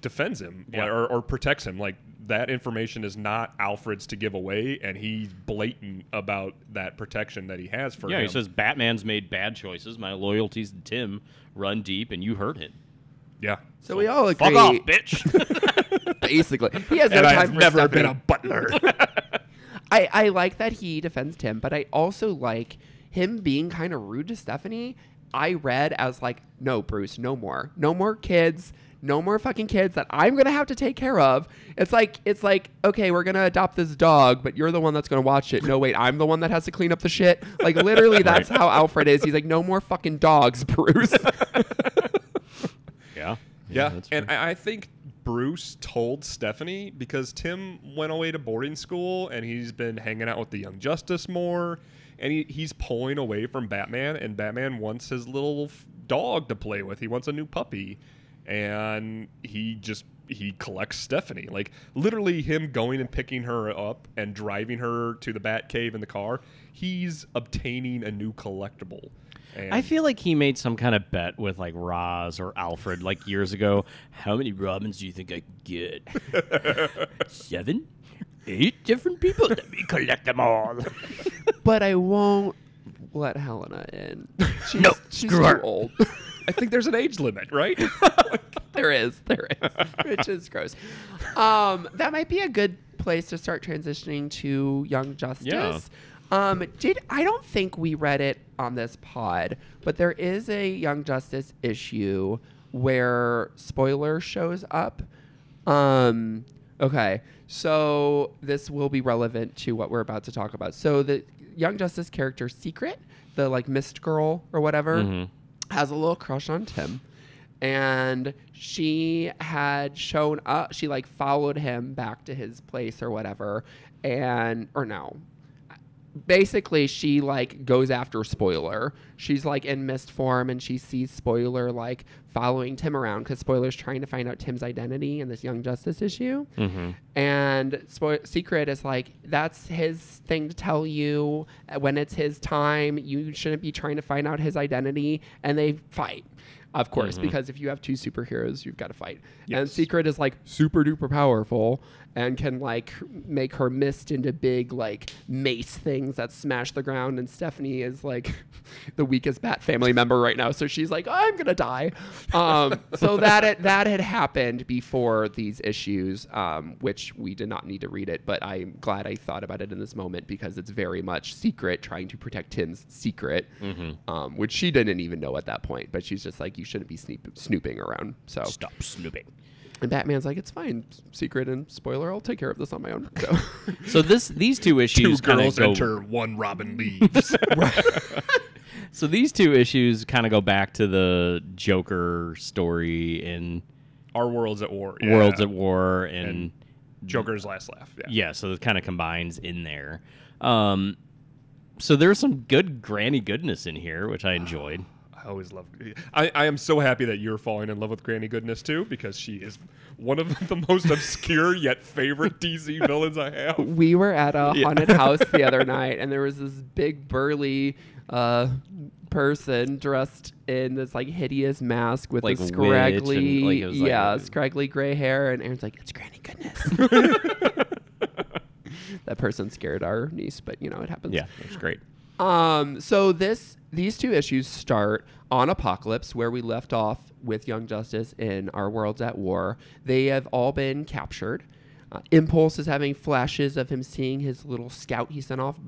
defends him Yeah. or, or protects him. Like that information is not Alfred's to give away, and he's blatant about that protection that he has for Yeah, him. he says Batman's made bad choices. My loyalties to Tim run deep, and you hurt him. yeah. So we all agree. Fuck off, bitch. Basically, he has no and I've for never Stephanie. been a butler. I, I like that he defends Tim, but I also like him being kind of rude to Stephanie. I read as like, no, Bruce, no more. No more kids. No more fucking kids that I'm gonna have to take care of. It's like it's like, okay, we're gonna adopt this dog, but you're the one that's gonna watch it. No, wait, I'm the one that has to clean up the shit. Like literally that's how Alfred is. He's like, no more fucking dogs, Bruce. yeah. Yeah, that's and. I, I think Bruce told Stephanie because Tim went away to boarding school and he's been hanging out with the Young Justice more, and he, he's pulling away from Batman, and Batman wants his little f- dog to play with. He wants a new puppy, and he just he collects Stephanie. Like literally, him going and picking her up and driving her to the Bat Cave in the car. He's obtaining a new collectible. And I feel like he made some kind of bet with like Roz or Alfred like years ago. How many Robins do you think I could get? Seven? Eight different people? Let me collect them all. but I won't let Helena in. She's, No, she's screw too her. old. I think there's an age limit, right? there is, there is, which is gross. Um, that might be a good place to start transitioning to Young Justice. Yeah. Um, did I don't think we read it on this pod, but there is a Young Justice issue where spoiler shows up. Um, okay, so this will be relevant to what we're about to talk about. So the Young Justice character Secret, the like mist girl or whatever, has a little crush on Tim and she had shown up she like followed him back to his place or whatever and or no basically she like goes after spoiler. She's like in mist form and she sees spoiler like following tim around because spoiler's trying to find out tim's identity in this young justice issue. Mm-hmm. And Spo- secret is like that's his thing to tell you uh, when it's his time you shouldn't be trying to find out his identity and they fight. Of course mm-hmm. because if you have two superheroes you've got to fight. And secret is like super duper powerful and can like make her mist into big like mace things that smash the ground. And stephanie is like the weakest bat family member right now. So she's like i'm gonna die. Um, so that had, that had happened before these issues um, which we did not need to read it but i'm glad i thought about it in this moment because it's very much secret trying to protect tim's secret um, which she didn't even know at that point. But she's just like you shouldn't be sneap- snooping around. So Stop snooping. And Batman's like, it's fine. Secret and spoiler, I'll take care of this on my own. So, So this these two Two issues kind girls of go. enter, one Robin leaves. So these two issues kind of go back to the Joker story in Our world's at war. Worlds yeah. at War and, And Joker's last laugh. Yeah. yeah, so it kind of combines in there. Um, so there's some good granny goodness in here, which I enjoyed. I always love. I, I am so happy that you're falling in love with Granny Goodness too, because she is one of the most obscure yet favorite DC villains I have. we were at a haunted house the other night, and there was this big burly uh, person dressed in this like hideous mask with Like a witch and, scraggly, like, it like yeah, a- scraggly gray hair. And Aaron's like, "It's Granny Goodness." that person scared our niece, but you know it happens. Yeah, it's great. Um, so this these two issues start on Apokolips, where we left off with Young Justice in Our Worlds at War. They have all been captured. Uh, Impulse is having flashes of him seeing his little scout he sent off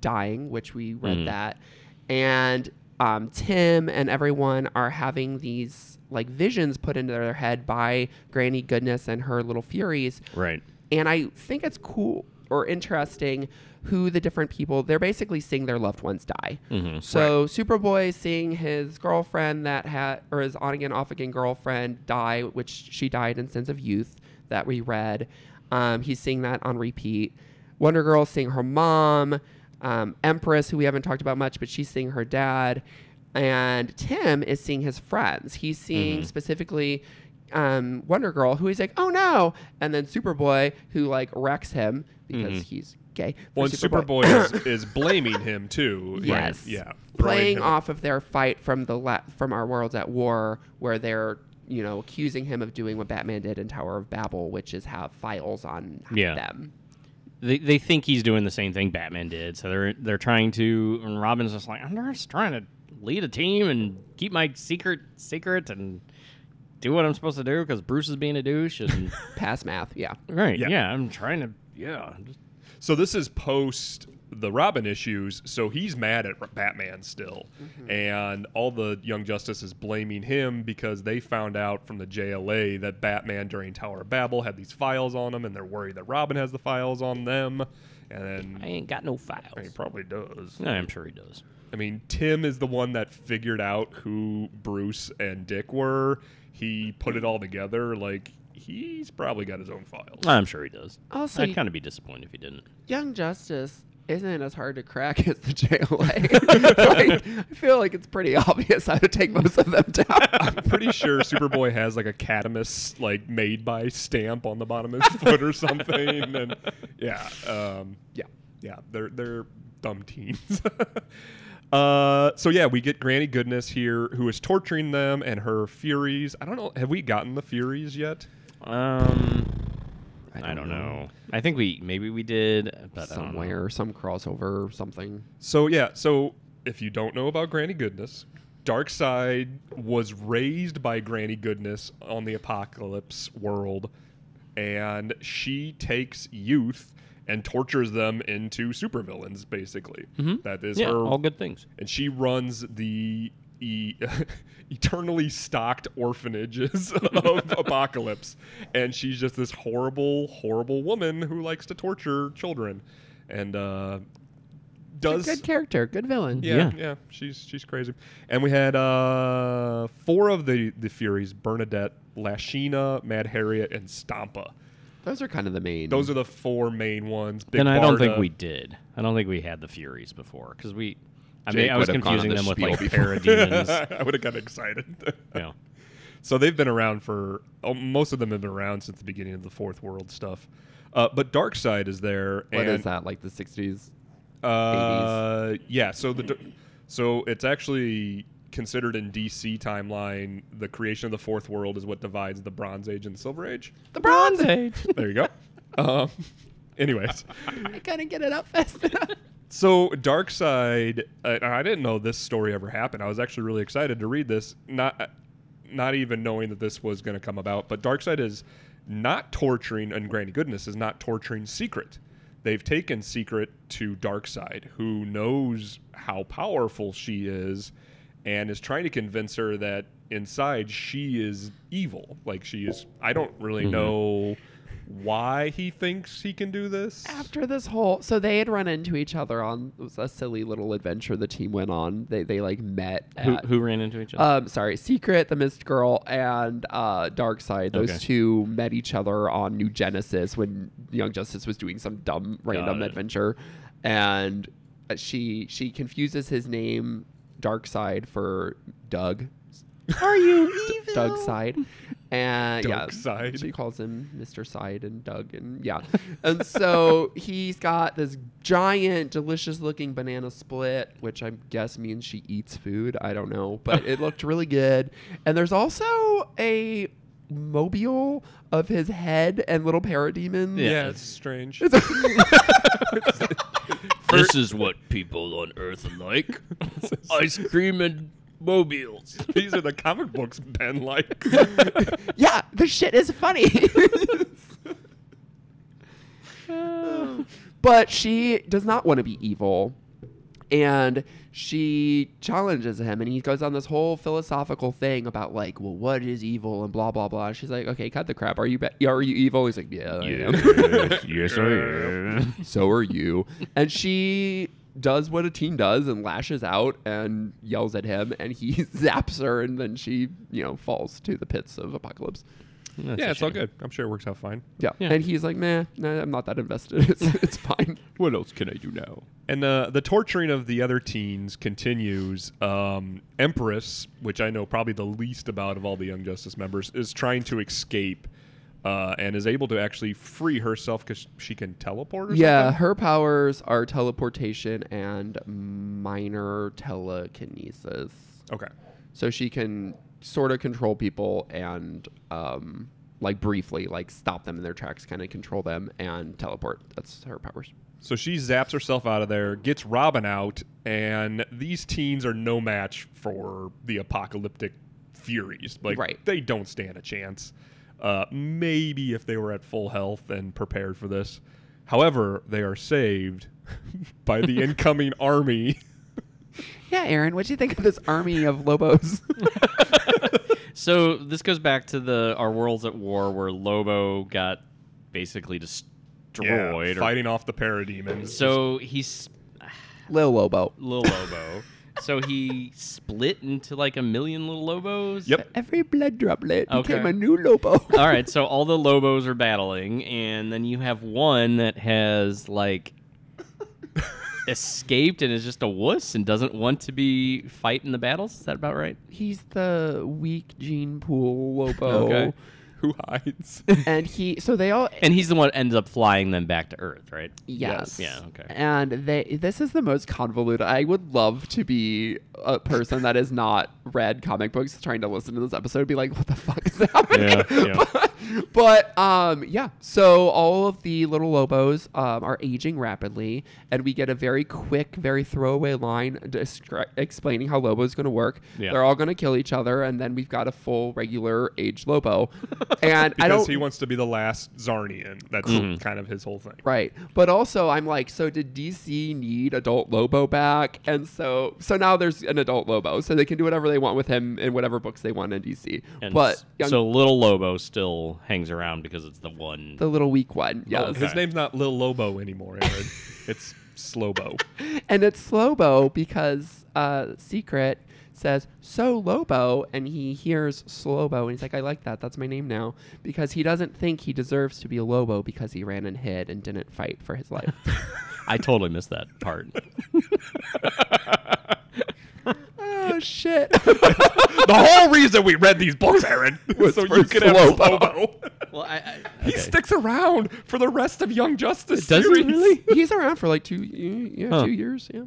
dying, which we read that, and um, Tim and everyone are having these like visions put into their head by Granny Goodness and her little Furies. Right. And I think it's cool or interesting who the different people they're basically seeing their loved ones die. So Superboy seeing his girlfriend that had or his on again off again girlfriend die, which she died in Sins of Youth that we read. Um, he's seeing that on repeat. Wonder Girl seeing her mom. Um, Empress, who we haven't talked about much, but she's seeing her dad. And Tim is seeing his friends. He's seeing specifically um, Wonder Girl, who he's like, "Oh no!" And then Superboy, who like wrecks him because he's gay. for Well, and Superboy is, is blaming him too. like, Yes. yeah. playing him- off of their fight from the la- from our worlds at war, where they're you know accusing him of doing what Batman did in Tower of Babel, which is have files on Yeah. them. They, they think he's doing the same thing Batman did, so they're they're trying to. And Robin's just like, I'm just trying to lead a team and keep my secret secret and do what I'm supposed to do because Bruce is being a douche and Pass math, yeah. right, Yeah. yeah. I'm trying to, yeah. Just, So this is post the Robin issues, so he's mad at Batman still, mm-hmm. and all the Young Justice is blaming him because they found out from the JLA that Batman during Tower of Babel had these files on him, and they're worried that Robin has the files on them, and then I ain't got no files. he probably does. I'm sure he does. I mean, Tim is the one that figured out who Bruce and Dick were. He put it all together. Like he's probably got his own files. I'm sure he does. Also, I'd kind of be disappointed if he didn't. Young Justice isn't as hard to crack as the JLA. like, I feel like it's pretty obvious how to take most of them down. I'm pretty sure Superboy has like a Cadmus like made by stamp on the bottom of his foot or something. And yeah, um, yeah, yeah, they're they're dumb teens. uh, so yeah, we get Granny Goodness here, who is torturing them, and her Furies. I don't know. Have we gotten the Furies yet? Um, I don't, know. I think we maybe we did, but I don't know. Somewhere, some crossover, or something. So yeah, so if you don't know about Granny Goodness, Darkseid was raised by Granny Goodness on the Apokolips world, and she takes youth and tortures them into supervillains. Basically, That is Mm-hmm. Yeah, her. all good things. And she runs the e- eternally stocked orphanages of Apokolips, and she's just this horrible, horrible woman who likes to torture children, and uh, does Good character, good villain. yeah, yeah, Yeah. she's she's crazy. And we had uh, four of the the Furies: Bernadeth, Lashina, Mad Harriet, and Stompa. Those are kind of the main. Those are the four main ones. Big Then I don't think we did. I don't think we had the Furies before because we. I Jake mean, I was would have gone on confusing the them with spiel like before. parademons. I would have got excited. yeah. So they've been around for oh, most of them have been around since the beginning of the Fourth World stuff. Uh, but Darkseid is there. What and, is that? Like the '60s? Uh, yeah. So the so it's actually considered in DC timeline the creation of the Fourth World is what divides the Bronze Age and Silver Age. The Bronze Age. There you go. um, anyways, I couldn't get it up fast enough. so Darkseid, uh, I didn't know this story ever happened. I was actually really excited to read this, not not even knowing that this was going to come about. But Darkseid is not torturing, and Granny Goodness is not torturing Secret. They've taken Secret to Darkseid, who knows how powerful she is, and is trying to convince her that inside she is evil. Like she is. I don't really know why he thinks he can do this. After this whole, so they had run into each other on it was a silly little adventure the team went on. They they like met. Who, At, who ran into each other? Um, sorry, Secret, the Mist Girl, and uh, Side. Those Okay. two met each other on New Genesis when Young Justice was doing some dumb random adventure, and uh, she she confuses his name Darkseid for Doug. Are you evil? side And yeah, Darkseid. she calls him Mr. Side and Doug, and yeah, and so he's got this giant, delicious-looking banana split, which I guess means she eats food. I don't know, but it looked really good. And there's also a mobile of his head and little parademons. yeah, it's strange. This is what people on Earth like: ice cream and mobiles. These are the comic books Ben likes. yeah, the shit is funny. but she does not want to be evil. And she challenges him, and he goes on this whole philosophical thing about like, well, what is evil and blah blah blah. She's like, okay, cut the crap. Are you be- are you evil? He's like, yeah, I am. yes, I am. so are you. And she does what a teen does and lashes out and yells at him, and he zaps her, and then she, you know, falls to the pits of Apokolips. That's yeah, a it's all good. I'm sure it works out fine. Yeah. Yeah. And he's like, nah, nah, I'm not that invested. It's, it's fine. What else can I do now? And the the torturing of the other teens continues. Um, Empress, which I know probably the least about of all the Young Justice members, is trying to escape uh, and is able to actually free herself because she can teleport. Or Yeah, something? her powers are teleportation and minor telekinesis. Okay. So she can sort of control people and, um, like briefly, like stop them in their tracks, kind of control them and teleport. That's her powers. So she zaps herself out of there, gets Robin out, and these teens are no match for the apocalyptic Furies. Like, Right. they don't stand a chance. Uh, maybe if they were at full health and prepared for this. However, they are saved by the incoming army. Yeah, Aaron, what do you think of this army of Lobos? So this goes back to the our worlds at war where Lobo got basically destroyed. or- fighting off the parademons. so he's Lil Lobo. little Lobo. so he split into like a million little Lobos. Yep. Every blood droplet became Okay. a new Lobo. All right, so all the Lobos are battling, and then you have one that has like escaped and is just a wuss and doesn't want to be fighting the battles. Is that about right? He's the weak gene pool Lobo. Okay. Who hides? And he, so they all, And he's the one that ends up flying them back to Earth, right? Yes. Yeah, okay. And they this is the most convoluted. I would love to be a person that is not read comic books trying to listen to this episode and be like, what the fuck is happening? Yeah, yeah. but, but, um yeah. So all of the little Lobos um, are aging rapidly and we get a very quick, very throwaway line descri- explaining how Lobo is going to work. Yeah. They're all going to kill each other and then we've got a full regular age Lobo. and I because don't he wants to be the last Czarnian. That's Mm-hmm. kind of his whole thing. Right. But also I'm like, so did DC need adult Lobo back? And so so now there's an adult Lobo. So they can do whatever they want with him in whatever books they want in DC. And but young- so little Lobo still hangs around because it's the one. the little weak one. Yes. Okay. His name's not Lil Lobo anymore, Aaron. it's Slobo. And it's Slobo because uh Secret says, So Lobo, and he hears Slobo, and he's like, I like that. That's my name now. Because he doesn't think he deserves to be a Lobo because he ran and hid and didn't fight for his life. I totally missed that part. Oh shit. the whole reason we read these books, Aaron, was so you could have Slobo. Slobo. well, I, I He sticks around for the rest of Young Justice. Does he series. really? he's around for like two yeah, Huh. two years, yeah.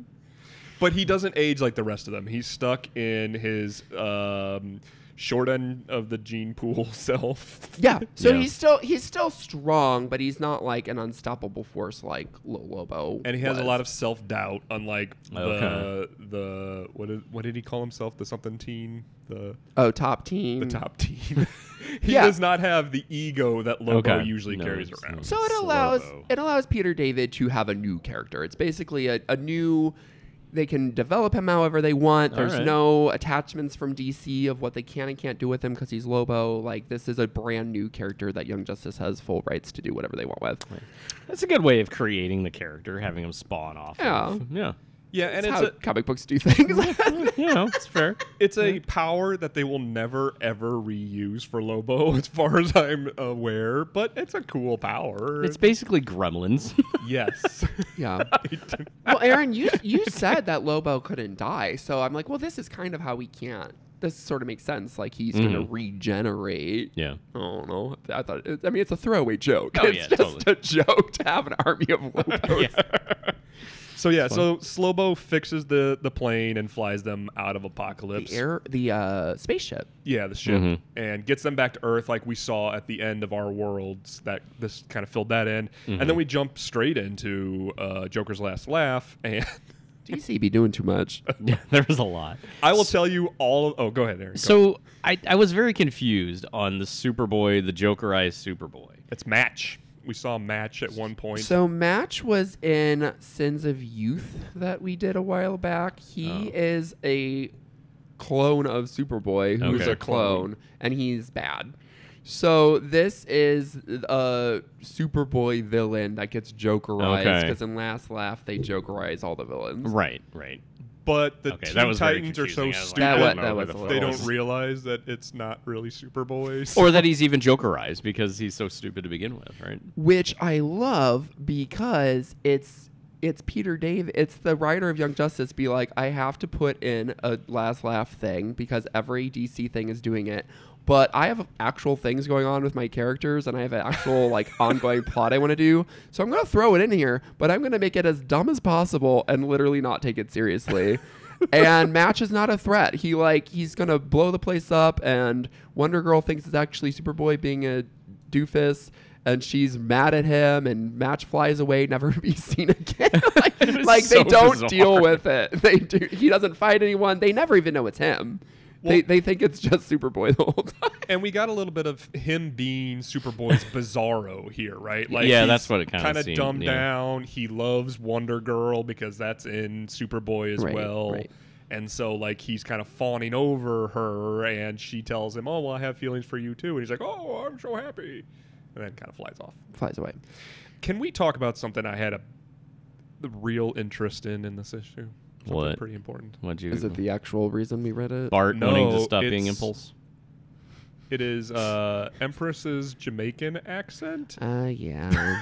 But he doesn't age like the rest of them. He's stuck in his um, short end of the gene pool self. Yeah. So Yeah. he's still he's still strong, but he's not like an unstoppable force like Lil Lobo. And he has a lot of self doubt, unlike Okay. the the what did, what did he call himself? The something teen, the oh top team. the top teen. he Yeah. does not have the ego that Lobo Okay. usually No, carries around. So it allows Slobo. it allows Peter David to have a new character. It's basically a, a new. They can develop him however they want. There's right. no attachments from DC of what they can and can't do with him because he's Lobo. Like this is a brand new character that Young Justice has full rights to do whatever they want with. That's a good way of creating the character, having him spawn off. Yeah. Of, yeah. Yeah, and That's it's how a, comic books do things. You know, it's fair. It's a power that they will never ever reuse for Lobo, as far as I'm aware. But it's a cool power. It's basically Gremlins. yes. yeah. well, Aaron, you you said that Lobo couldn't die, so I'm like, well, this is kind of how we can't. This sort of makes sense. Like he's going Mhm. to regenerate. yeah. I don't know. I thought. It, I mean, it's a throwaway joke. Oh, it's yeah, just totally. a joke to have an army of Lobos. So yeah, so Slobo fixes the the plane and flies them out of Apokolips. The air, the uh, spaceship. Yeah, the ship, Mhm. and gets them back to Earth, like we saw at the end of our worlds. That this kind of filled that in, and then we jump straight into uh, Joker's last laugh. And DC be doing too much. Yeah, there was a lot. I will tell you all. Of, oh, go ahead, Aaron. go. So I, I was very confused on the Superboy, the Jokerized Superboy. it's Match. We saw Match at one point. So Match was in Sins of Youth that we did a while back. He Oh. is a clone of Superboy who's Okay. a clone, and he's bad. So this is a Superboy villain that gets Jokerized Okay. because in Last Laugh they Jokerize all the villains. Right, right. But the Okay, Teen that Titans are so confusing. I was like, stupid I That don't wa- know that was the a fuck they don't is. realize that it's not really Superboys. or that he's even Jokerized because he's so stupid to begin with, right? which I love because it's it's Peter Dave. It's the writer of Young Justice. Be like, I have to put in a last laugh thing because every DC thing is doing it. But I have actual things going on with my characters, and I have an actual like ongoing plot I want to do. So I'm gonna throw it in here, but I'm gonna make it as dumb as possible and literally not take it seriously. and Match is not a threat. He like he's gonna blow the place up, and Wonder Girl thinks it's actually Superboy being a doofus and she's mad at him and match flies away never to be seen again like, like so they don't bizarre. deal with it they do he doesn't fight anyone they never even know it's him Well- they think it's just superboy the whole time and we got a little bit of him being Superboy's bizarro here, right? Like Yeah, that's what it kinda kinda dumbed yeah. down. He loves Wonder Girl because that's in Superboy as Right, well. right. And so like he's kind of fawning over her and she tells him, "Oh, well I have feelings for you too." And he's like, "Oh, I'm so happy." And then kind of flies off. flies away Can we talk about something I had a the real interest in in this issue? Something What? pretty important. What'd you? is it the actual reason we read it Bart no, wanting to stop being Impulse? It is uh Empress's Jamaican accent. uh yeah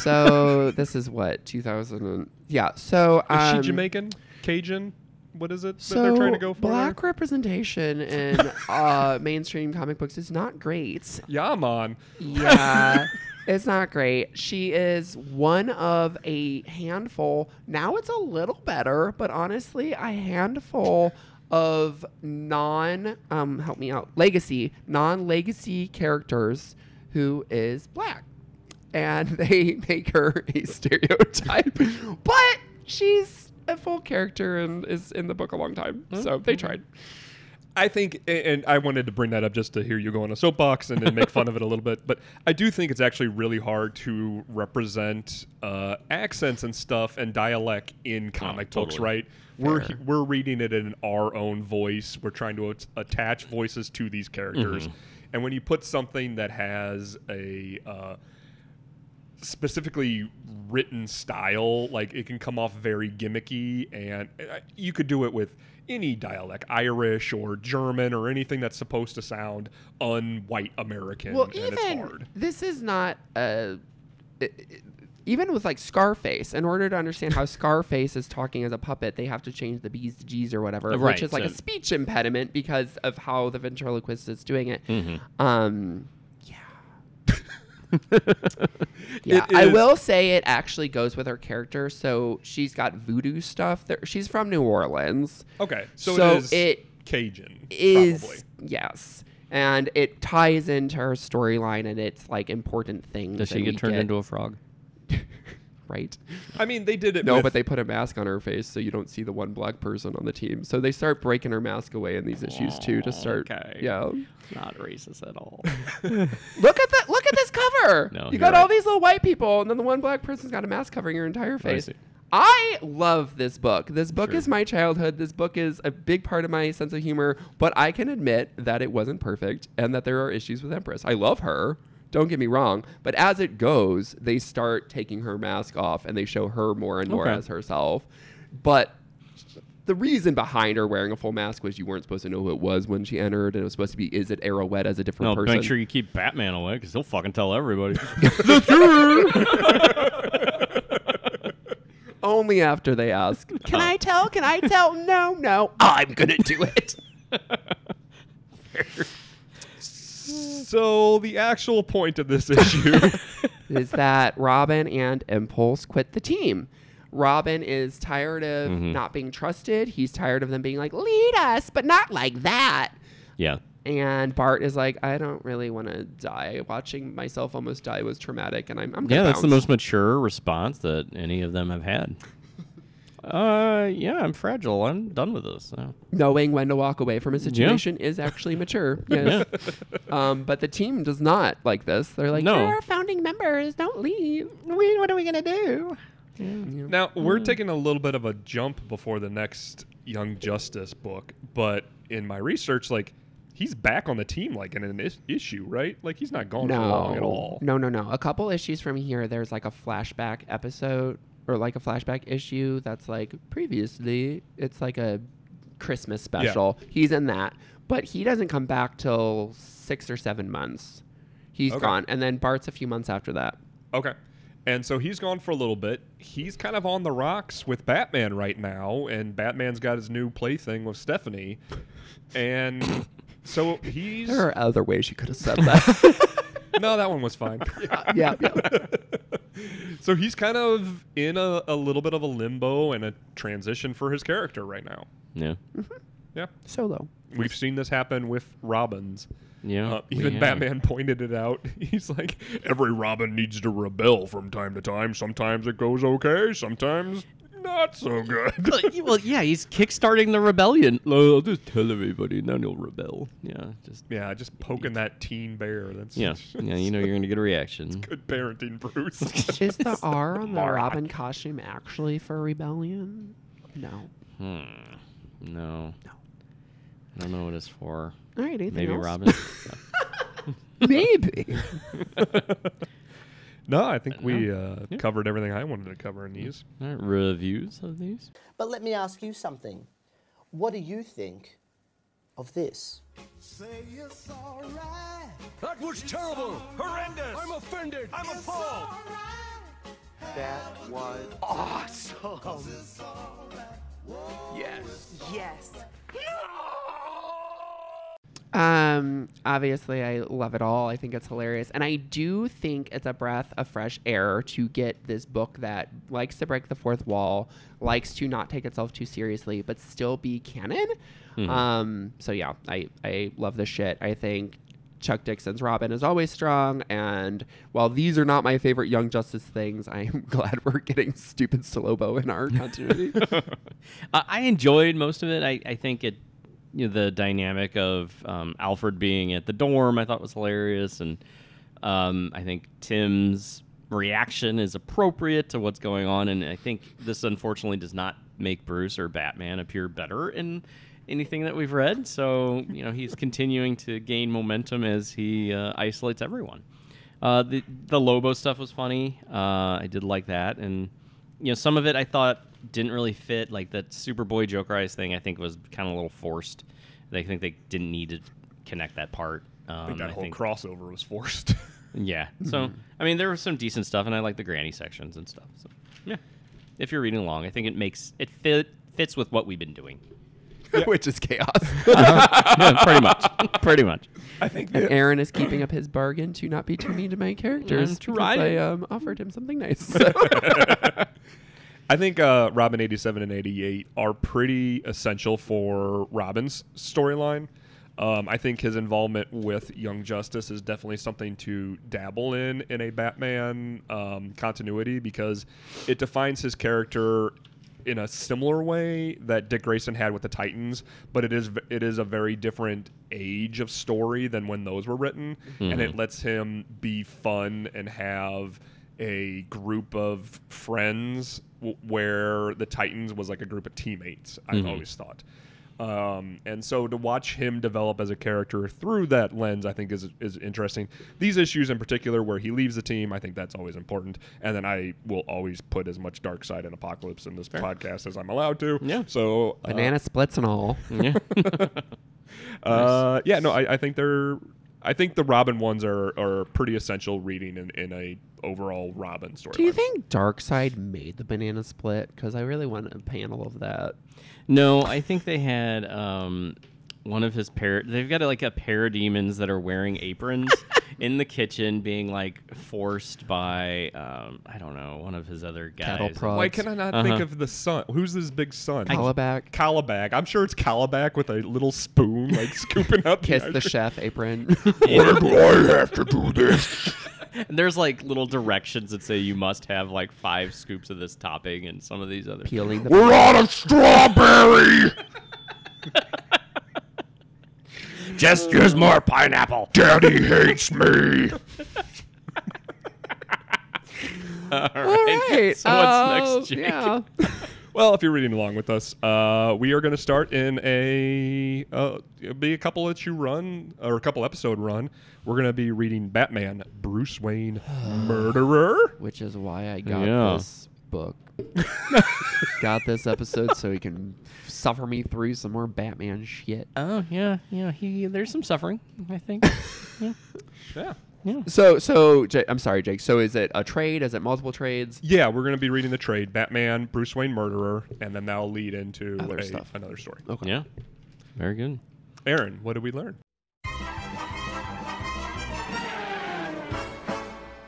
so this is what 2000 and, yeah so Is um, she Jamaican? Cajun? What is it that so they're trying to go for? black representation in uh, mainstream comic books is not great there? Yeah, man. Yeah, it's not great. She is one of a handful. Now it's a little better, but honestly, a handful of non um help me out legacy non legacy characters who is black. And they make her a stereotype. But she's a full character and is in the book a long time. So they tried I think, and I wanted to bring that up just to hear you go on a soapbox and then make fun of it a little bit. But I do think it's actually really hard to represent uh, accents and stuff and dialect in comic books, totally. right? We're Fair. we're reading it in our own voice. We're trying to at- attach voices to these characters, and when you put something that has a uh, specifically written style like it can come off very gimmicky and uh, you could do it with any dialect irish or german or anything that's supposed to sound un-white american well and it's even this is not a i- i- even with like Scarface, in order to understand how Scarface is talking as a puppet, they have to change the B's to G's or whatever, Right, which is like a speech impediment because of how the ventriloquist is doing it. Mhm. Um. yeah, I will say it actually goes with her character. So she's got voodoo stuff. There, she's from New Orleans. okay so, So it is it cajun is probably. yes, and it ties into her storyline and it's like important things. Does she and get we turned into a frog? right? i mean they did it No, with, but they put a mask on her face so you don't see the one black person on the team. So they start breaking her mask away in these issues too to start. Okay. Yeah. Not racist at all. Look at that! Look at this cover. No, you got all right. these little white people, and then the one black person's got a mask covering your entire face. I love this book. This book Sure. is my childhood. This book is a big part of my sense of humor, but I can admit that it wasn't perfect and that there are issues with Empress. I love her. Don't get me wrong, but as it goes, they start taking her mask off and they show her more and more Okay. as herself. But the reason behind her wearing a full mask was you weren't supposed to know who it was when she entered, and it was supposed to be is it Arrowette as a different No, person? make sure you keep Batman away because he'll fucking tell everybody. The threat Only after they ask. Can I tell? Can I tell? No, no. I'm gonna do it. so the actual point of this issue is that Robin and Impulse quit the team. Robin is tired of Mhm. not being trusted. He's tired of them being like, lead us, but not like that. yeah. And Bart is like, I don't really want to die. Watching myself almost die was traumatic, and I'm, I'm Yeah, that's the most mature response that any of them have had. Uh, yeah, I'm fragile. I'm done with this. Yeah. knowing when to walk away from a situation is actually mature. Yes. um, but the team does not like this. They're like, No. "You're our founding members. Don't leave. We, what are we gonna do? Now we're hmm. taking a little bit of a jump before the next Young Justice book, but in my research, like he's back on the team, like in an is- issue, right? Like he's not gone for long at all. No, no, no. A couple issues from here, there's like a flashback episode or like a flashback issue that's like previously. It's like a Christmas special. He's in that, but he doesn't come back till six or seven months. He's Okay. gone, and then Bart's a few months after that. Okay. And so he's gone for a little bit. He's kind of on the rocks with Batman right now, and Batman's got his new plaything with Stephanie. And so he's There are other ways you could have said that. no, that one was fine. yeah, yeah. so he's kind of in a, a little bit of a limbo and a transition for his character right now. Yeah. Mm-hmm. Yeah, Solo. We've seen this happen with Robins. Yeah. Uh, even have. Batman pointed it out. He's like, every Robin needs to rebel from time to time. Sometimes it goes okay, sometimes not so good. well, yeah, he's kickstarting the rebellion. I'll just tell everybody, and then he'll rebel. Yeah, just yeah, just poking that teen bear. That's yeah, yeah. You know, you're gonna get a reaction. good parenting, Bruce. Is the R on the Robin costume actually for rebellion? No. Hmm. No. I don't know what it's for. All right, anything Maybe else? Robin. Maybe. no, I think we uh, covered everything I wanted to cover in these. All right, reviews of these. But let me ask you something. What do you think of this? That was terrible! Horrendous! I'm offended! I'm appalled! That was Awesome. Yes. Yes. Um, obviously, I love it all. I think it's hilarious, and I do think it's a breath of fresh air to get this book that likes to break the fourth wall, likes to not take itself too seriously, but still be canon. Um, so yeah, I I love this shit. I think Chuck Dixon's Robin is always strong, and while these are not my favorite Young Justice things, I'm glad we're getting stupid Slobo in our continuity. Uh, I enjoyed most of it. I, I think it, you know, the dynamic of um, Alfred being at the dorm, I thought was hilarious, and um, I think Tim's reaction is appropriate to what's going on, and I think this unfortunately does not make Bruce or Batman appear better in anything that we've read. So you know, he's continuing to gain momentum as he uh, isolates everyone. Uh, the the Lobo stuff was funny. Uh, I did like that, and you know, some of it I thought didn't really fit. Like that Superboy Jokerized thing, I think was kind of a little forced. I think they didn't need to connect that part. Um, I think that I whole think- crossover was forced. yeah. So I mean, there was some decent stuff, and I like the granny sections and stuff. So yeah, if you're reading along, I think it makes it fit fits with what we've been doing. Which is chaos. yeah, pretty much. Pretty much. I think And Aaron is keeping up his bargain to not be too mean to my characters. I'm. I um, offered him something nice. So. I think uh, Robin 87 and 88 are pretty essential for Robin's storyline. Um, I think his involvement with Young Justice is definitely something to dabble in in a Batman um, continuity because it defines his character in a similar way that Dick Grayson had with the Titans, but it is it is a very different age of story than when those were written, and it lets him be fun and have a group of friends w- where the Titans was like a group of teammates. I've always thought. Um, and so to watch him develop as a character through that lens, I think is is interesting. These issues in particular, where he leaves the team, I think that's always important. And then I will always put as much Darkseid and Apokolips in this podcast as I'm allowed to. Yeah. So uh, Banana splits and all. Yeah. uh, yeah, no, I, I think they're. I think the Robin ones are, are pretty essential reading in, in a overall Robin story. Do you think Darkseid made the banana split? Because I really want a panel of that. No, I think they had um, one of his pair. They've got like a parademons that are wearing aprons in the kitchen, being like forced by um, I don't know one of his other guys. Cattle. Why can I not Uh-huh. think of the son? Who's this big son? Kalibak. Kalibak. I'm sure it's Kalibak with a little spoon, like scooping up. Kiss the ice cream. chef apron. Why do I have to do this? And there's like little directions that say you must have like five scoops of this topping and some of these other. Peeling the We're out of strawberry. Just use more pineapple. Daddy hates me. All All right. So uh, what's next, Jake? Yeah. Well, if you're reading along with us, uh, we are going to start in a uh, be a couple that you run or a couple episode run. We're going to be reading Batman, Bruce Wayne, Murderer. Which is why I got Yeah. this book. Got this episode so he can suffer me through some more Batman shit. Oh yeah, yeah. He there's some suffering. I think. yeah. Yeah. So, so Jake, I'm sorry, Jake. So, is it a trade? Is it multiple trades? Yeah, we're going to be reading the trade Batman, Bruce Wayne murderer, and then that'll lead into Other a- stuff. another story. Okay. Yeah. Very good. Aaron, what did we learn?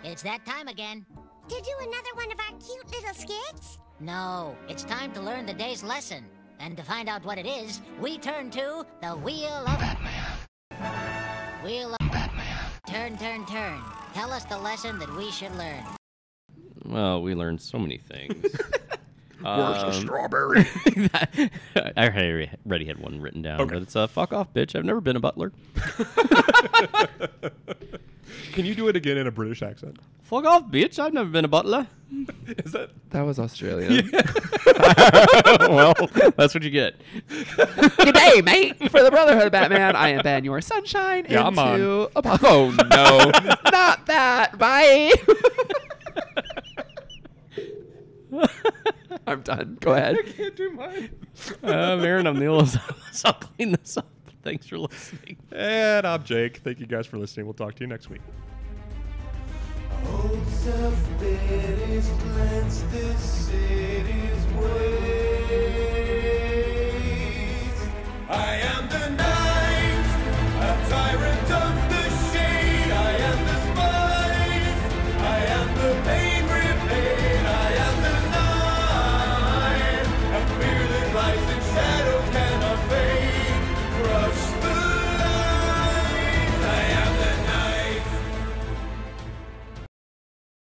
It's that time again. To do another one of our cute little skits? No, it's time to learn the day's lesson. And to find out what it is, we turn to the Wheel of Batman. Wheel of Batman. Turn, turn, turn. Tell us the lesson that we should learn. Well, we learned so many things. Where's the Um, strawberry? I already already had one written down, Okay. but it's a uh, fuck off, bitch. I've never been a butler. Can you do it again in a British accent? Fuck off, bitch. I've never been a butler. Is that That was Australian. well, that's what you get. Good day, mate. For the Brotherhood of Batman, I am Ben, your sunshine. Yeah, I'm on. into Apo- oh no, not that. Bye. I'm done. Go ahead. I can't do mine. Uh, Aaron, I'm Neil. I'll clean this up. Thanks for listening. And I'm Jake. Thank you guys for listening. We'll talk to you next week. Hopes of this city's ways. I am the knight, a tyrant of